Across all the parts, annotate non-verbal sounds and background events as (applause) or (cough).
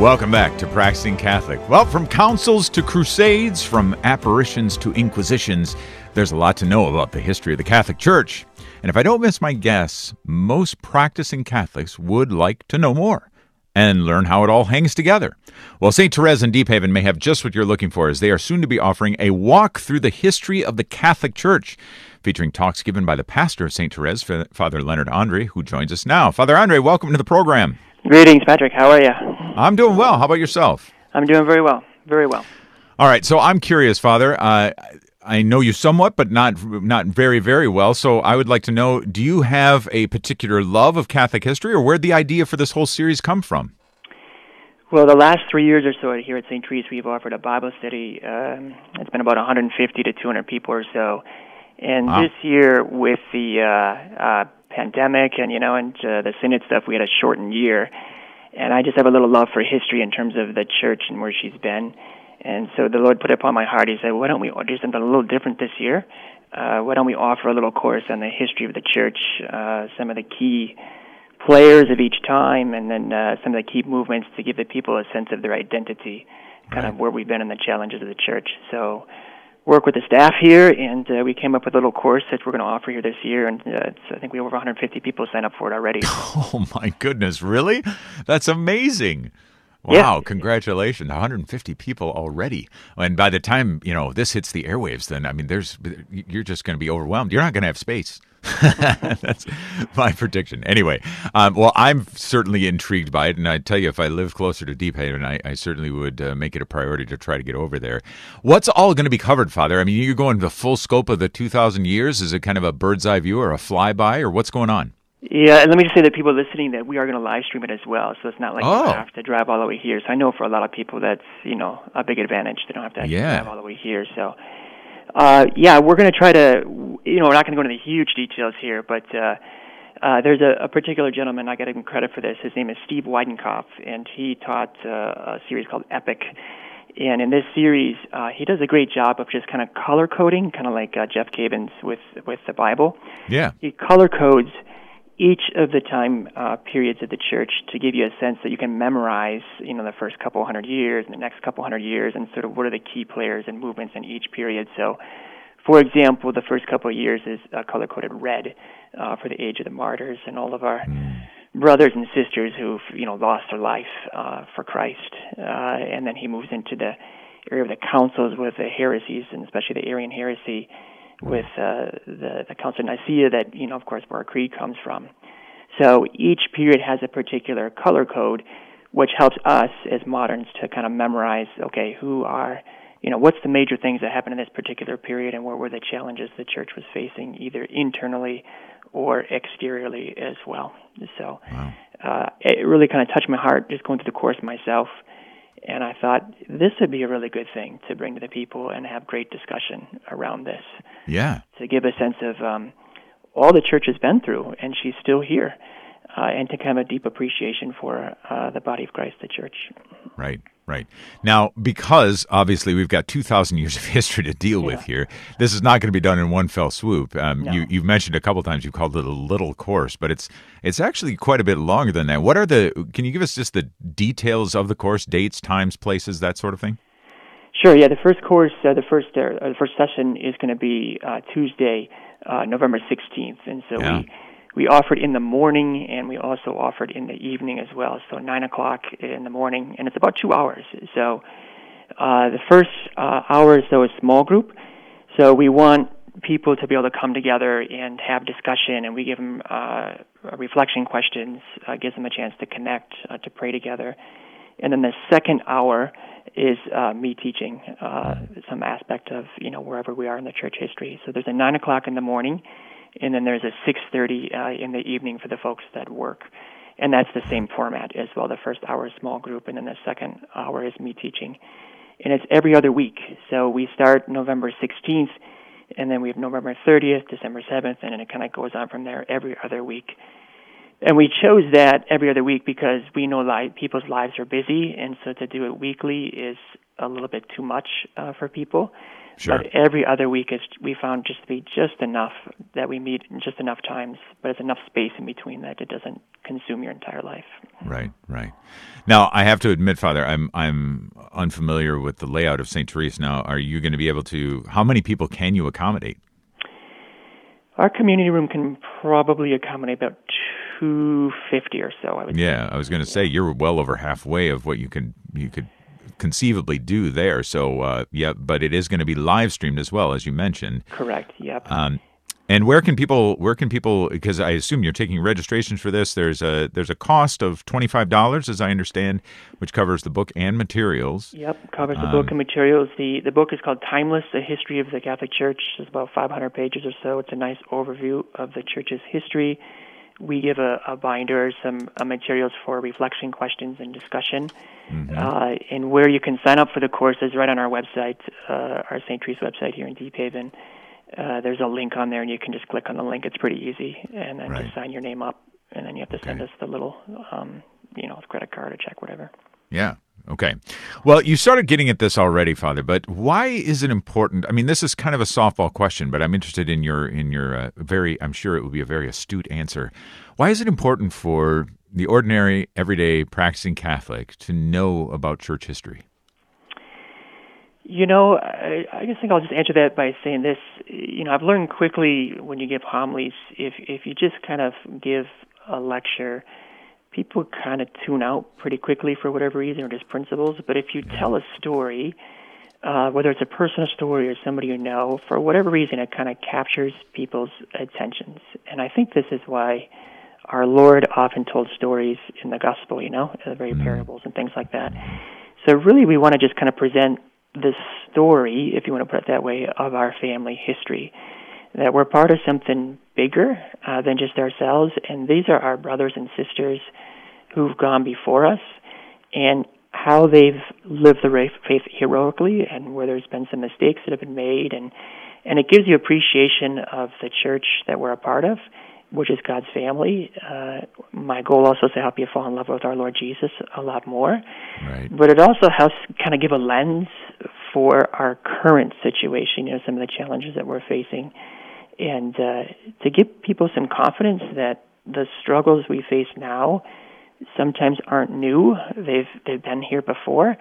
Welcome back to Practicing Catholic. Well, from councils to crusades, from apparitions to inquisitions, there's a lot to know about the history of the Catholic Church. And if I don't miss my guess, most practicing Catholics would like to know more and learn how it all hangs together. Well, St. Therese in Deephaven may have just what you're looking for, as they are soon to be offering a walk through the history of the Catholic Church, featuring talks given by the pastor of St. Therese, Father Leonard Andrie, who joins us now. Father Andrie, welcome to the program. Greetings, Patrick. How are you? I'm doing well. How about yourself? I'm doing very well. Very well. All right. So I'm curious, Father. Uh, I know you somewhat, but not not very, very well. So I would like to know: Do you have a particular love of Catholic history, or where'd the idea for this whole series come from? Well, the last three years or so here at St. Therese, we've offered a Bible study. Um, it's been about 150 to 200 people or so, and wow. this year with the uh, uh, pandemic and you know and uh, the synod stuff, we had a shortened year. And I just have a little love for history in terms of the church and where she's been. And so the Lord put it upon my heart. He said, "Why don't we do something a little different this year? Uh, why don't we offer a little course on the history of the church, uh, some of the key players of each time, and then uh, some of the key movements to give the people a sense of their identity, kind right. of where we've been in the challenges of the church." So work with the staff here, and uh, we came up with a little course that we're going to offer here this year. And uh, I think we have over 150 people sign up for it already. (laughs) Oh my goodness, really? That's amazing. Wow, yeah. congratulations. 150 people already. And by the time, you know, this hits the airwaves, then I mean there's you're just going to be overwhelmed. You're not going to have space. (laughs) That's my prediction. Anyway, um, well, I'm certainly intrigued by it, and I tell you, if I live closer to Deephaven, I, I certainly would uh, make it a priority to try to get over there. What's all going to be covered, Father? I mean, you're going the full scope of the 2,000 years. Is it kind of a bird's eye view or a flyby, or what's going on? Yeah, and let me just say that people listening that we are going to live stream it as well, so it's not like oh. you have to drive all the way here. So I know for a lot of people that's you know a big advantage. They don't have to yeah. drive all the way here. So uh, yeah, we're going to try to you know we're not going to go into the huge details here, but uh, uh, there's a, a particular gentleman I got to give him credit for this. His name is Steve Weidenkopf, and he taught uh, a series called Epic. And in this series, uh, he does a great job of just kind of color coding, kind of like uh, Jeff Cavins with with the Bible. Yeah, he color codes each of the time uh, periods of the church to give you a sense that you can memorize, you know, the first couple hundred years and the next couple hundred years, and sort of what are the key players and movements in each period. So, for example, the first couple of years is uh, color coded red uh, for the age of the martyrs and all of our brothers and sisters who've you know lost their life uh, for Christ, uh, and then he moves into the area of the councils with the heresies and especially the Arian heresy with uh, the, the Council of Nicaea that, you know, of course, where our creed comes from. So each period has a particular color code, which helps us as moderns to kind of memorize, okay, who are, you know, what's the major things that happened in this particular period and what were the challenges the church was facing, either internally or exteriorly as well. So wow. uh, it really kind of touched my heart just going through the course myself and I thought this would be a really good thing to bring to the people and have great discussion around this. Yeah. To give a sense of um, all the church has been through, and she's still here, uh, and to kind of a deep appreciation for uh, the body of Christ, the church. Right. Right. Now, because obviously we've got 2,000 years of (laughs) history to deal yeah. with here, this is not going to be done in one fell swoop. Um, no. you, have mentioned a couple times you've called it a little course, but it's it's actually quite a bit longer than that. What are the, can you give us just the details of the course, dates, times, places, that sort of thing? Sure. Yeah. The first course, uh, the first uh, the first session is going to be uh, Tuesday, uh, November 16th. And so yeah. we we offered in the morning and we also offered in the evening as well. So nine o'clock in the morning, and it's about two hours. So uh, the first uh, hour is though a small group. So we want people to be able to come together and have discussion, and we give them uh, reflection questions, uh, gives them a chance to connect, uh, to pray together. And then the second hour is uh, me teaching uh, some aspect of you know wherever we are in the church history. So there's a nine o'clock in the morning and then there's a 6:30 uh, in the evening for the folks that work, and that's the same format as well. The first hour is small group, and then the second hour is me teaching, and it's every other week. So we start November 16th, and then we have November 30th, December 7th, and then it kind of goes on from there every other week. And we chose that every other week because we know li- people's lives are busy, and so to do it weekly is a little bit too much uh, for people. Sure. But every other week is we found just to be just enough that we meet just enough times, but it's enough space in between that it doesn't consume your entire life. Right, right. Now I have to admit, Father, I'm I'm unfamiliar with the layout of St. Therese. Now, are you going to be able to? How many people can you accommodate? Our community room can probably accommodate about 250 or so. I would yeah, I was going to say you're well over halfway of what you could you could conceivably do there. So uh, yeah, but it is going to be live streamed as well as you mentioned. Correct. Yep. Um, and where can people where can people because I assume you're taking registrations for this there's a there's a cost of $25 as I understand which covers the book and materials. Yep, covers the um, book and materials. The the book is called Timeless: A History of the Catholic Church. It's about 500 pages or so. It's a nice overview of the church's history. We give a, a binder, some uh, materials for reflection, questions, and discussion. Mm-hmm. Uh, and where you can sign up for the course is right on our website, uh, our St. Therese website here in Deephaven uh, there's a link on there, and you can just click on the link. It's pretty easy, and then right. just sign your name up, and then you have to send us the little, um, you know, credit card or check, whatever. Yeah. Okay. Well, you started getting at this already, Father. But why is it important? I mean, this is kind of a softball question, but I'm interested in your in your uh, very. I'm sure it would be a very astute answer. Why is it important for the ordinary, everyday, practicing Catholic to know about church history? You know, I, I just think I'll just answer that by saying this. You know, I've learned quickly when you give homilies, if if you just kind of give a lecture, people kind of tune out pretty quickly for whatever reason or just principles. But if you tell a story, uh, whether it's a personal story or somebody you know, for whatever reason, it kind of captures people's attentions. And I think this is why our Lord often told stories in the gospel, you know, the very mm-hmm. parables and things like that. So really, we want to just kind of present the story, if you want to put it that way, of our family history. That we're part of something bigger uh, than just ourselves, and these are our brothers and sisters who've gone before us, and how they've lived the faith heroically, and where there's been some mistakes that have been made, and and it gives you appreciation of the church that we're a part of, which is God's family. Uh, my goal also is to help you fall in love with our Lord Jesus a lot more. Right. But it also helps kind of give a lens for our current situation, you know, some of the challenges that we're facing, and uh, to give people some confidence that the struggles we face now sometimes aren't new. They've they've been here before.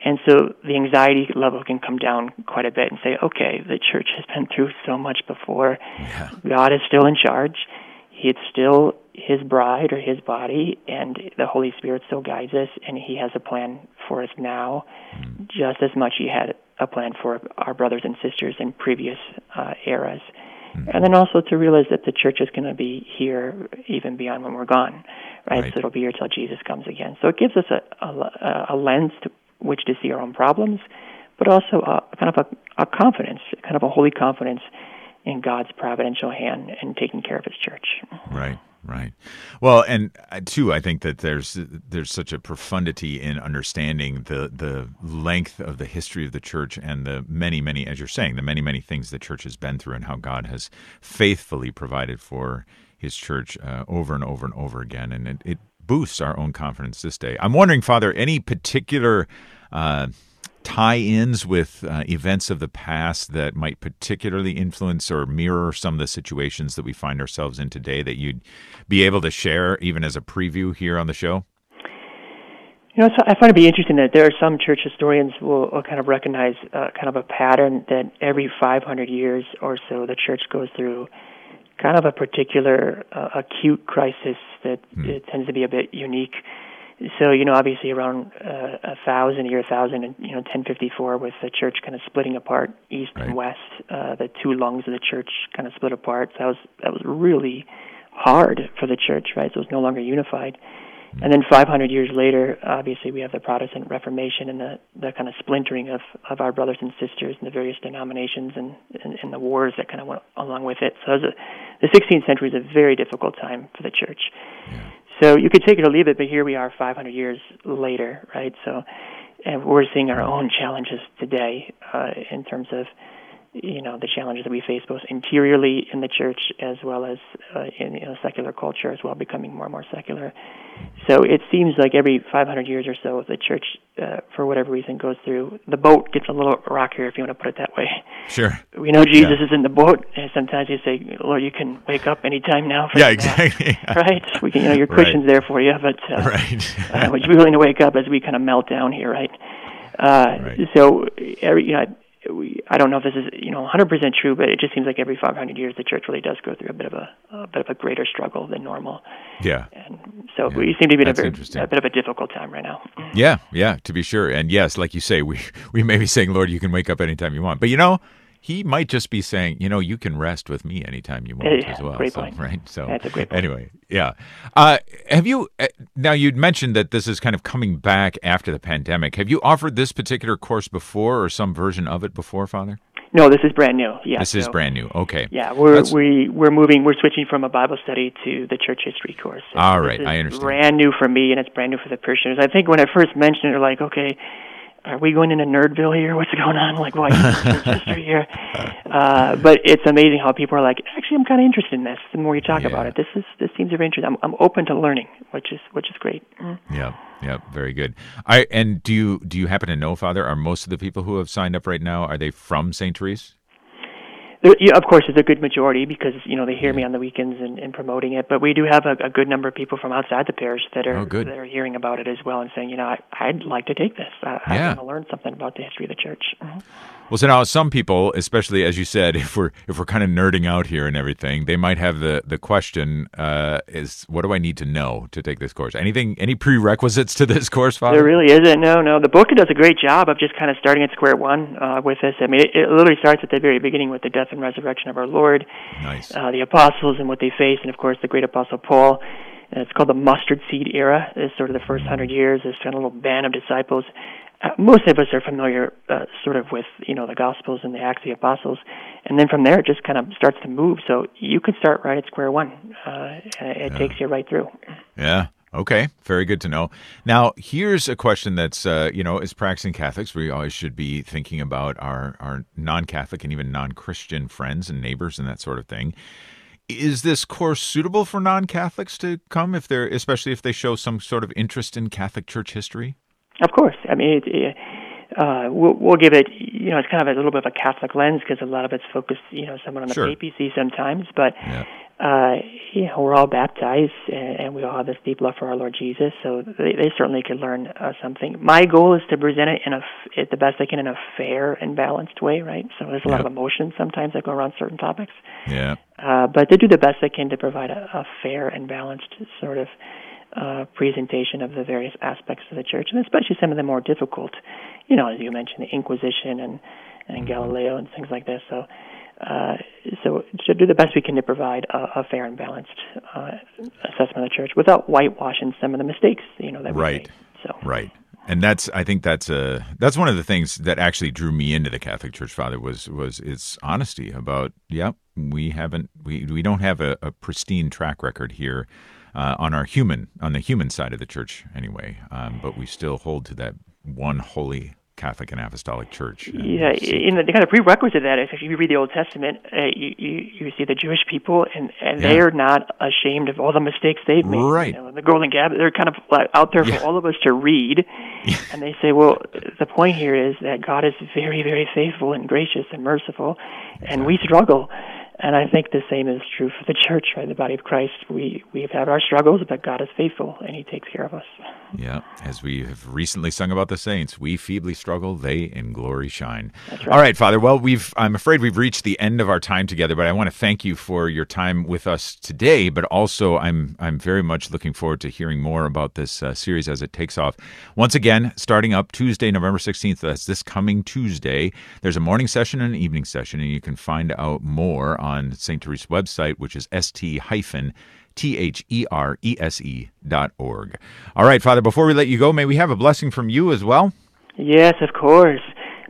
And so the anxiety level can come down quite a bit and say, okay, the church has been through so much before. Yeah. God is still in charge it's still his bride or his body, and the Holy Spirit still guides us, and he has a plan for us now, mm. just as much he had a plan for our brothers and sisters in previous uh, eras. Mm. And then also to realize that the church is going to be here even beyond when we're gone, right? right? So it'll be here till Jesus comes again. So it gives us a, a, a lens to which to see our own problems, but also a, kind of a, a confidence, kind of a holy confidence in God's providential hand and taking care of His church. Right. Right. Well, and uh, too, I think that there's there's such a profundity in understanding the the length of the history of the church and the many many, as you're saying, the many many things the church has been through and how God has faithfully provided for His church uh, over and over and over again, and it, it, boosts our own confidence this day. I'm wondering, Father, any particular uh, tie-ins with uh, events of the past that might particularly influence or mirror some of the situations that we find ourselves in today that you'd be able to share even as a preview here on the show? You know, so I find it be interesting that there are some church historians will, will kind of recognize uh, kind of a pattern that every 500 years or so the church goes through kind of a particular uh, acute crisis that hmm. it tends to be a bit unique so you know obviously around uh, a thousand year thousand and you know 1054 with the church kind of splitting apart east right. and west uh, the two lungs of the church kind of split apart so that was that was really hard for the church right so it was no longer unified mm-hmm. and then 500 years later obviously we have the protestant reformation and the the kind of splintering of of our brothers and sisters and the various denominations and and, and the wars that kind of went along with it so it was a, the 16th century is a very difficult time for the church yeah. So you could take it or leave it, but here we are 500 years later, right? So and we're seeing our own challenges today uh, in terms of you know the challenges that we face both interiorly in the church as well as uh, in you know, secular culture as well, becoming more and more secular. So it seems like every 500 years or so, the church, uh, for whatever reason, goes through the boat gets a little rockier, if you want to put it that way. Sure. We know Jesus yeah. is in the boat, and sometimes you say, "Lord, you can wake up anytime now." yeah, exactly. (laughs) Yeah. Right. We can, you know, your cushion's right. there for you, but uh, right. uh, would you be willing to wake up as we kind of melt down here, right? Uh, right. So, every, you know, we, I don't know if this is you know 100% true, but it just seems like every 500 years the church really does go through a bit of a, a bit of a greater struggle than normal. Yeah. And so yeah. we seem to be in a, very, a bit of a difficult time right now. Yeah, yeah, to be sure. And yes, like you say, we (laughs) we may be saying, Lord, you can wake up anytime you want, but you know he might just be saying, you know, you can rest with me anytime you want yeah, as well. Great so, point. Right. So That's a great point. anyway, yeah. Uh, have you uh, now? You'd mentioned that this is kind of coming back after the pandemic. Have you offered this particular course before, or some version of it before, Father? No, this is brand new. Yeah, this so, is brand new. Okay. Yeah, we're That's... we we're moving. We're switching from a Bible study to the church history course. All right, I understand. Brand new for me, and it's brand new for the parishioners. I think when I first mentioned it, they're like, okay are we going into Nerdville here? What's going on? Like, why history (laughs) here? Uh, but it's amazing how people are like, actually, I'm kind of interested in this. The more you talk yeah. about it, this is this seems of interest. I'm I'm open to learning, which is which is great. Mm. Yeah, yeah, very good. I and do you do you happen to know, Father? Are most of the people who have signed up right now are they from St. Therese? There, yeah, of course, it's a good majority because you know they hear me on the weekends and, and promoting it. But we do have a, a good number of people from outside the parish that are oh, that are hearing about it as well and saying, you know, I, I'd like to take this. I, yeah. I want to learn something about the history of the church. Mm-hmm. Well, so now some people, especially as you said, (laughs) if we're if we're kind of nerding out here and everything, they might have the the question: uh, Is what do I need to know to take this course? Anything, any prerequisites to this course, Father? There really isn't. No, no. The book does a great job of just kind of starting at square one uh, with this. I mean, it, it literally starts at the very beginning with the death and resurrection of our Lord, nice. uh, the apostles and what they faced, and of course the great apostle Paul. And it's called the mustard seed era. It's sort of the first hundred years. This kind of little band of disciples uh, most of us are familiar uh, sort of with you know the gospels and the acts of the apostles and then from there it just kind of starts to move. So you can start right at square one uh, it yeah. takes you right through. Yeah. Okay. Very good to know. Now here's a question that's uh, you know as practicing catholics we always should be thinking about our our non-catholic and even non-christian friends and neighbors and that sort of thing. Is this course suitable for non-catholics to come if they're especially if they show some sort of interest in catholic church history of course. I mean, it, uh, we'll, we'll give it, you know, it's kind of a little bit of a Catholic lens because a lot of it's focused, you know, somewhat on the sure. papacy sometimes. But, yeah. uh, you know, we're all baptized and, and we all have this deep love for our Lord Jesus. So they, they certainly could learn uh, something. My goal is to present it in a, it the best I can in a fair and balanced way, right? So there's a lot of emotions sometimes that go around certain topics. Yeah. Uh, but they do the best they can to provide a, a fair and balanced sort of uh, presentation of the various aspects of the church, and especially some of the more difficult, you know, as you mentioned, the Inquisition and and Galileo and things like this. So, uh, so to do the best we can to provide a, a fair and balanced uh, assessment of the church without whitewashing some of the mistakes, you know, that we right. made. So right. And that's I think that's a that's one of the things that actually drew me into the Catholic Church, Father, was was its honesty about yep, we haven't we we don't have a, a pristine track record here uh, on our human on the human side of the church anyway. Um, but we still hold to that one holy Catholic and Apostolic Church. Yeah, in the, the, kind of prerequisite of that is if you read the Old Testament, uh, you, you, you see the Jewish people, and, and yeah. they are not ashamed of all the mistakes they've made. Right. You know, the Golden Calf, they're kind of out there yeah. for all of us to read, yeah. (laughs) and they say, well, the point here is that God is very, very faithful and gracious and merciful, exactly. and we struggle. And I think the same is true for the church, right? The body of Christ. We we've had our struggles, but God is faithful and He takes care of us. Yeah, as we have recently sung about the saints, we feebly struggle, they in glory shine. Right. All right, Father. Well, we've I'm afraid we've reached the end of our time together, but I want to thank you for your time with us today. But also, I'm I'm very much looking forward to hearing more about this uh, series as it takes off. Once again, starting up Tuesday, November 16th. That's this coming Tuesday. There's a morning session and an evening session, and you can find out more on St. Teresa's website, which is st hyphen T H E R E S E dot org. All right, Father, before we let you go, may we have a blessing from you as well? Yes, of course.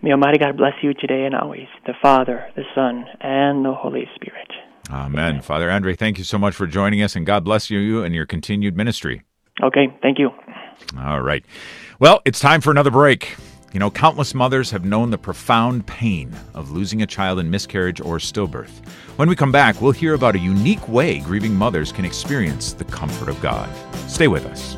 May Almighty God bless you today and always, the Father, the Son, and the Holy Spirit. Amen. Amen. Father Andrie, thank you so much for joining us, and God bless you and your continued ministry. Okay, thank you. All right. Well, it's time for another break. You know, countless mothers have known the profound pain of losing a child in miscarriage or stillbirth. When we come back, we'll hear about a unique way grieving mothers can experience the comfort of God. Stay with us.